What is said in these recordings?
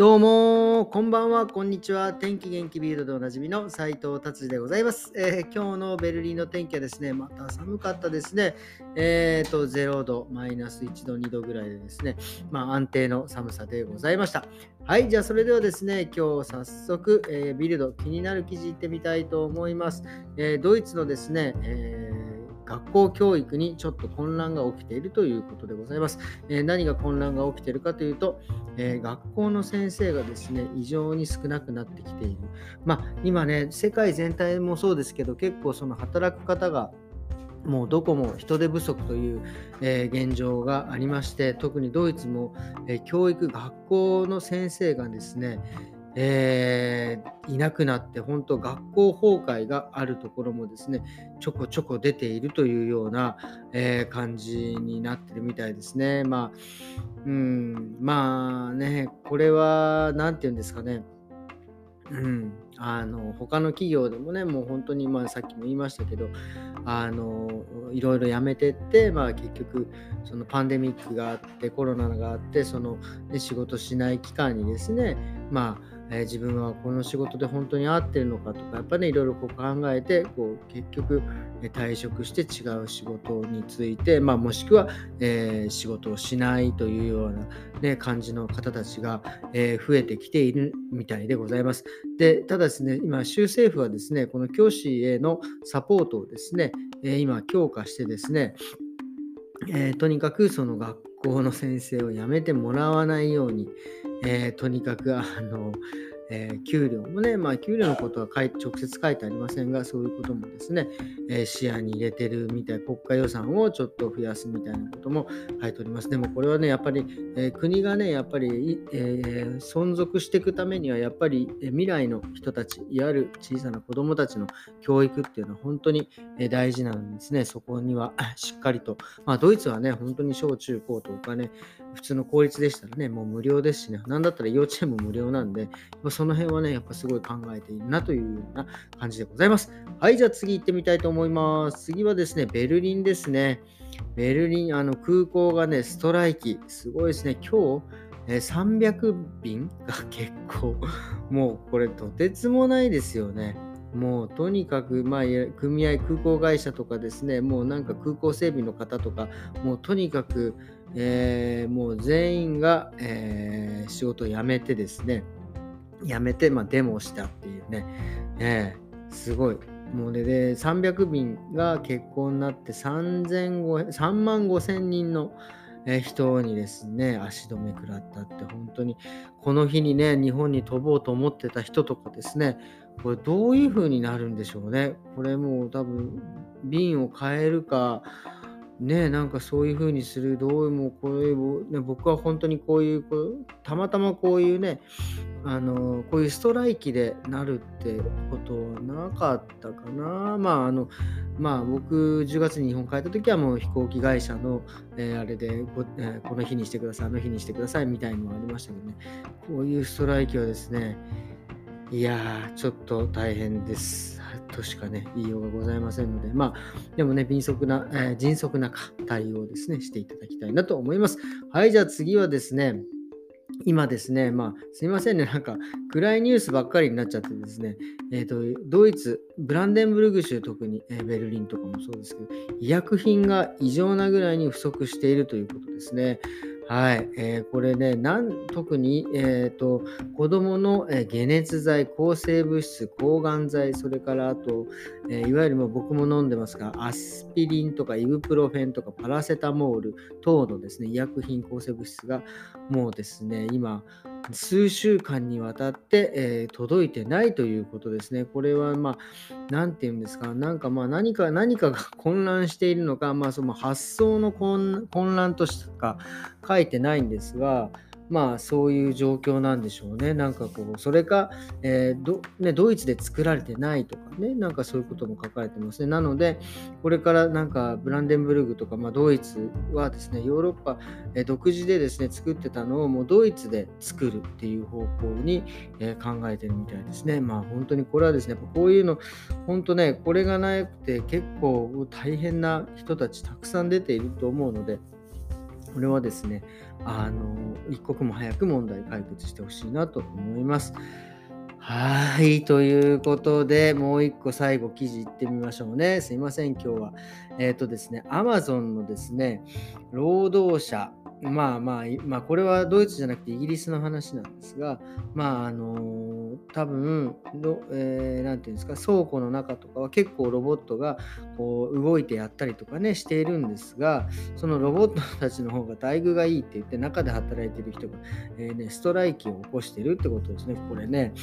どうもこんばんは、こんにちは。天気元気ビルドでおなじみの斉藤達治でございます、えー、今日のベルリンの天気はですね、また寒かったですね。えーと、0度、マイナス1度、2度ぐらいでですね、まあ安定の寒さでございました。はい、じゃあそれではですね、今日早速、えー、ビルド、気になる記事いってみたいと思います。え、ドイツのですね、え学校教育にちょっと混乱が起きているということでございます。え、何が混乱が起きているかというと、え、学校の先生がですね、異常に少なくなってきている。まあ、今ね、世界全体もそうですけど、結構その働く方がもうどこも人手不足という、えー、現状がありまして特にドイツも、えー、教育学校の先生がですね、えー、いなくなって本当学校崩壊があるところもですねちょこちょこ出ているというような、えー、感じになってるみたいですね。まあ、うん、まあねこれは何て言うんですかねうん、あの他の企業でもねもう本当にまあさっきも言いましたけどあのいろいろやめてって、まあ、結局そのパンデミックがあってコロナがあってその、ね、仕事しない期間にですねまあえ、自分はこの仕事で本当に合ってるのかとかやっぱねいろいろこう考えてこう結局、え退職して違う仕事について、まあ、もしくは、えー、仕事をしないというような、ね、感じの方たちが、えー、増えてきているみたいでございます。でただですね今州政府はですねこの教師へのサポートをですね、え今強化してですね、えとにかくその学校の先生を辞めてもらわないように、えー、とにかくあのえー、給料もね、まあ、給料のことは直接書いてありませんが、そういうこともですね、えー、視野に入れてるみたい、国家予算をちょっと増やすみたいなことも書いております。でもこれはね、やっぱり、えー、国がね、やっぱり、え存続していくためには、やっぱり、え未来の人たち、いわゆる小さな子供たちの教育っていうのは本当に、え大事なんですね。そこには しっかりと、まあ、ドイツはね、本当に小中高とかね、普通の公立でしたらね、もう無料ですしね、なんだったら幼稚園も無料なんで、その辺はね、やっぱすごい考えているなというような感じでございます。はい、じゃあ次行ってみたいと思います。次はですね、ベルリンですね。ベルリン、あの空港がね、ストライキ、すごいですね。今日、え300便が結構、もうこれとてつもないですよね。もうとにかく、まあ、組合、空港会社とかですね、もうなんか空港整備の方とか、もうとにかく、えー、もう全員が、えー、仕事を辞めてですね、辞めて、まあ、デモをしたっていうね、えー、すごい。もうね、で、300便が結婚になって3万5千人の人にですね、足止め食らったって、本当に、この日にね、日本に飛ぼうと思ってた人とかですね、これどういう風になるんでしょうね。これもう多分、便を変えるか、ね、なんかそういう風にする、どうもこういう、ね、僕は本当にこういうこう、たまたまこういうね、あのこういうストライキでなるってことはなかったかな。まあ、あの、まあ、僕、10月に日本帰った時はもう飛行機会社の、えー、あれでこ、えー、この日にしてください、あの日にしてくださいみたいのはありましたけどね、こういうストライキはですね、いやー、ちょっと大変です。としかね、言いようがございませんので、まあ、でもね、迅速な、えー、迅速な対応ですね、していただきたいなと思います。はい、じゃあ次はですね、今ですね、まあ、すいませんね、なんか暗いニュースばっかりになっちゃってですね、えーと、ドイツ、ブランデンブルグ州、特に、えー、ベルリンとかもそうですけど、医薬品が異常なぐらいに不足しているということですね。はい、えー、これね、なん特に、えーと、子どもの、え、解熱剤、抗生物質、抗がん剤、それからあと、えー、いわゆるも僕も飲んでますが、アスピリンとかイブプロフェンとかパラセタモール等のですね、医薬品、抗生物質がもうですね、今、数週間にわたって、えー、届いてないということですね。これは、まあ、なんて言うんですか、なんかまあ何か何かが 混乱しているのか、まあ、その発想の混乱としか書いてないんですが、まあそういう状況なんでしょうね。なんかこう、それか、えー、どね、ドイツで作られてないとかね、なんかそういうことも書かれてますね。なので、これからなんかブランデンブルグとか、まあ、ドイツはですね、ヨーロッパ、え、独自でですね、作ってたのをもうドイツで作るっていう方向に、え、考えてるみたいですね。まあ本当にこれはですね、こういうの、本当ね、これがなくて結構大変な人たちたくさん出ていると思うので、これはですね、あの、一刻も早く問題解決してほしいなと思います。はい。ということで、もう一個最後記事いってみましょうね。すいません、今日は。えっ、ー、とですね、Amazon のですね、労働者、まあまあ、まあ、これはドイツじゃなくてイギリスの話なんですが、まあ、あの多分の、えー、なんていうんですか、倉庫の中とかは結構ロボットがこう動いてやったりとかね、しているんですが、そのロボットたちの方が待遇がいいって言って、中で働いてる人が、えー、ね、ストライキを起こしてるってことですね、これね。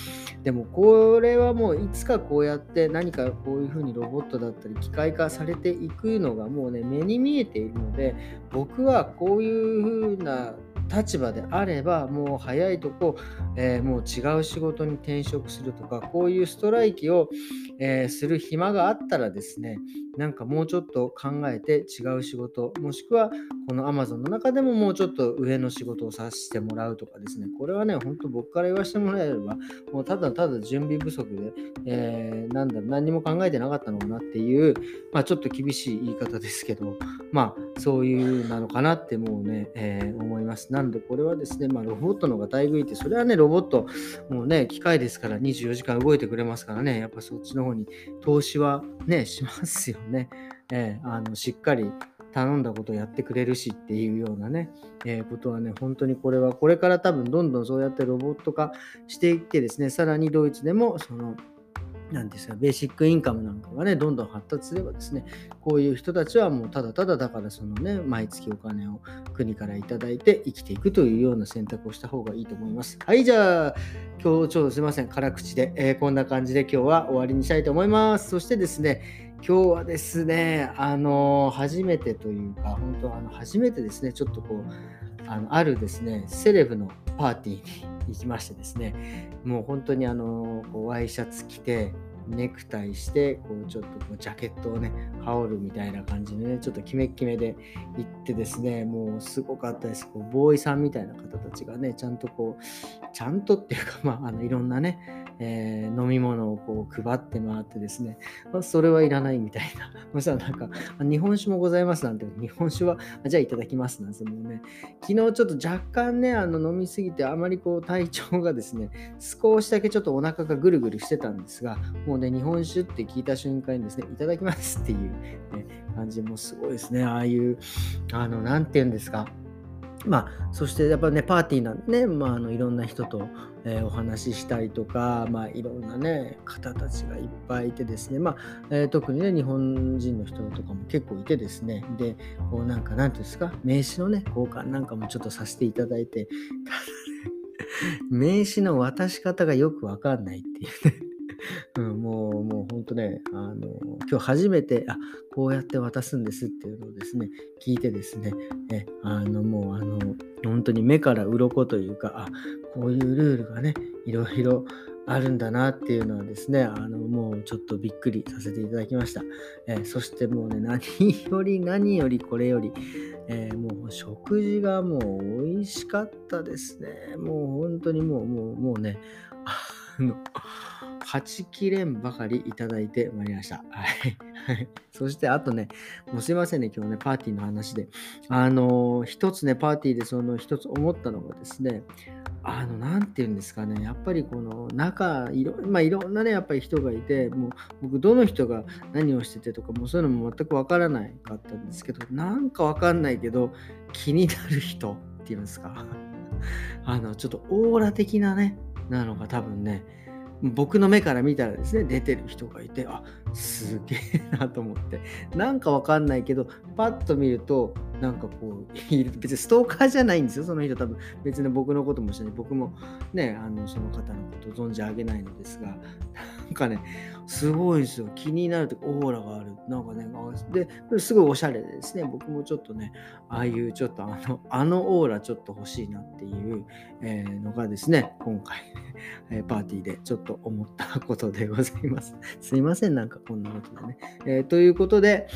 でも、これはもういつかこうやって何かこういうふうにロボットだったり機械化されていくのがもうね、目に見えているので、僕はこういうふうな立場であればもう早いとこ、えー、もう違う仕事に転職するとかこういうストライキを、えー、する暇があったらですねなんかもうちょっと考えて違う仕事もしくはこの Amazon の中でももうちょっと上の仕事をさせてもらうとかですねこれはね本当僕から言わせてもらえればもうただただ準備不足で、えー、なんだろう何も考えてなかったのかなっていうまあちょっと厳しい言い方ですけどまあそういうなのかなってもうね、えー、思いますなんでこれはですね、まあ、ロボットの方が待遇いいって、それはね、ロボット、もうね、機械ですから24時間動いてくれますからね、やっぱそっちの方に投資はね、しますよね。ねえー、あのしっかり頼んだことやってくれるしっていうようなね、えー、ことはね、本当にこれはこれから多分どんどんそうやってロボット化していってですね、さらにドイツでもそのなんですが、ベーシックインカムなんかがね、どんどん発達すればですね、こういう人たちはもうただただだからそのね、毎月お金を国から頂いて生きていくというような選択をした方がいいと思います。はい、じゃあ、今日ちょっとすいません、辛口で、えー、こんな感じで今日は終わりにしたいと思います。そしてですね、今日はですね、あの、初めてというか、本当あの、初めてですね、ちょっとこう、あのあるですね、セレブのパーティーに行きましてですね、もう本当にあの、こうワイシャツ着て、ネクタイして、こうちょっとこうジャケットをね、羽織るみたいな感じでね、ちょっとキメッキメで行ってですね、もうすごかったです。こうボーイさんみたいな方たちがね、ちゃんとこう、ちゃんとっていうか、まあ、あのいろんなね、えー、飲み物をこう配って回ってですね、まあ、それはいらないみたいな。そしたらなんか、日本酒もございますなんて、日本酒は、じゃあいただきますなんて、もうね、昨日ちょっと若干ね、あの飲みすぎて、あまりこう体調がですね、少しだけちょっとお腹がぐるぐるしてたんですが、もうね、日本酒って聞いた瞬間にですね、いただきますっていう、ね、感じもすごいですね、ああいう、あの、なんて言うんですか、まあ、そしてやっぱね、パーティーなんでね、まあ、あのいろんな人と、えー、お話ししたりとか、まあ、いろんなね、方たちがいっぱいいてですね、まあ、えー、特にね、日本人の人とかも結構いてですね、で、こうなんか、なんていうんですか、名刺のね、交換なんかもちょっとさせていただいて、ただね、名刺の渡し方がよくわかんないっていうね。うん、もう、もう本当ね、あの、今日初めて、あ、こうやって渡すんですっていうのをですね、聞いてですね、え、あの、もう、あの、本当に目から鱗というか、あ、こういうルールがね、いろいろあるんだなっていうのはですね、あの、もうちょっとびっくりさせていただきました。えそしてもうね、何より何よりこれより、えー、もう食事がもう美味しかったですね。もう本当にもう、もう、もうね、あの、はちきれんばかりいただいてまいりました。はい。そして、あとね、もうすいませんね、今日ね、パーティーの話で。あのー、一つね、パーティーでその一つ思ったのがですね、あの、なんて言うんですかね、やっぱりこの中、いろ,、まあ、いろんなね、やっぱり人がいて、もう僕、どの人が何をしててとか、もうそういうのも全くわからないかったんですけど、なんかわかんないけど、気になる人っていうんですか、あの、ちょっとオーラ的なね、なのが多分ね、僕の目から見たらですね、出てる人がいて、あ、すげえなと思って、なんかわかんないけど、パッと見ると、なんかこう、別にストーカーじゃないんですよ、その人多分。別に僕のこともしない。僕もね、あのその方のこと存じ上げないのですが、なんかね、すごいですよ。気になるとオーラがある。なんかね、で、すごいおしゃれでですね、僕もちょっとね、ああいうちょっとあの、あのオーラちょっと欲しいなっていう、え、のがですね、今回、ね、パーティーでちょっと思ったことでございます。すいません、なんかこんなことでね。えー、ということで、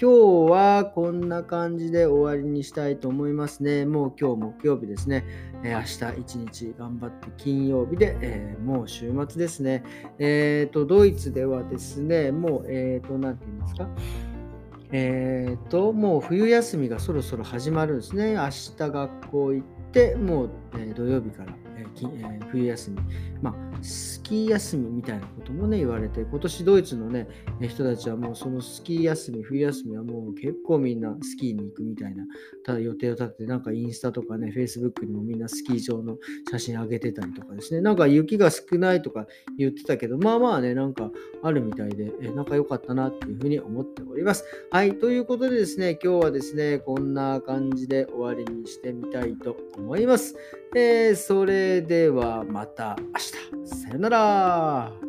今日はこんな感じで終わりにしたいと思いますね。もう今日木曜日ですね。えー、明日一日頑張って金曜日で、えー、もう週末ですね。えっ、ー、と、ドイツではですね、もう、えっ、と、なんて言いますか？えっ、と、もう冬休みがそろそろ始まるんですね。明日学校行って、もう、え土曜日からえ、冬休み、まあ、スキー休みみたいなこともね、言われて、今年ドイツのね、人たちはもうそのスキー休み、冬休みはもう結構みんなスキーに行くみたいな、ただ予定を立てて、なんかインスタとかね、フェイスブックにもみんなスキー場の写真上げてたりとかですね、なんか雪が少ないとか言ってたけど、まあまあね、なんかあるみたいで、えなんか良かったなっていうふうに思っております。はい、ということでですね、今日はですね、こんな感じで終わりにしてみたいと思います。えー、それではまた明日。さよなら。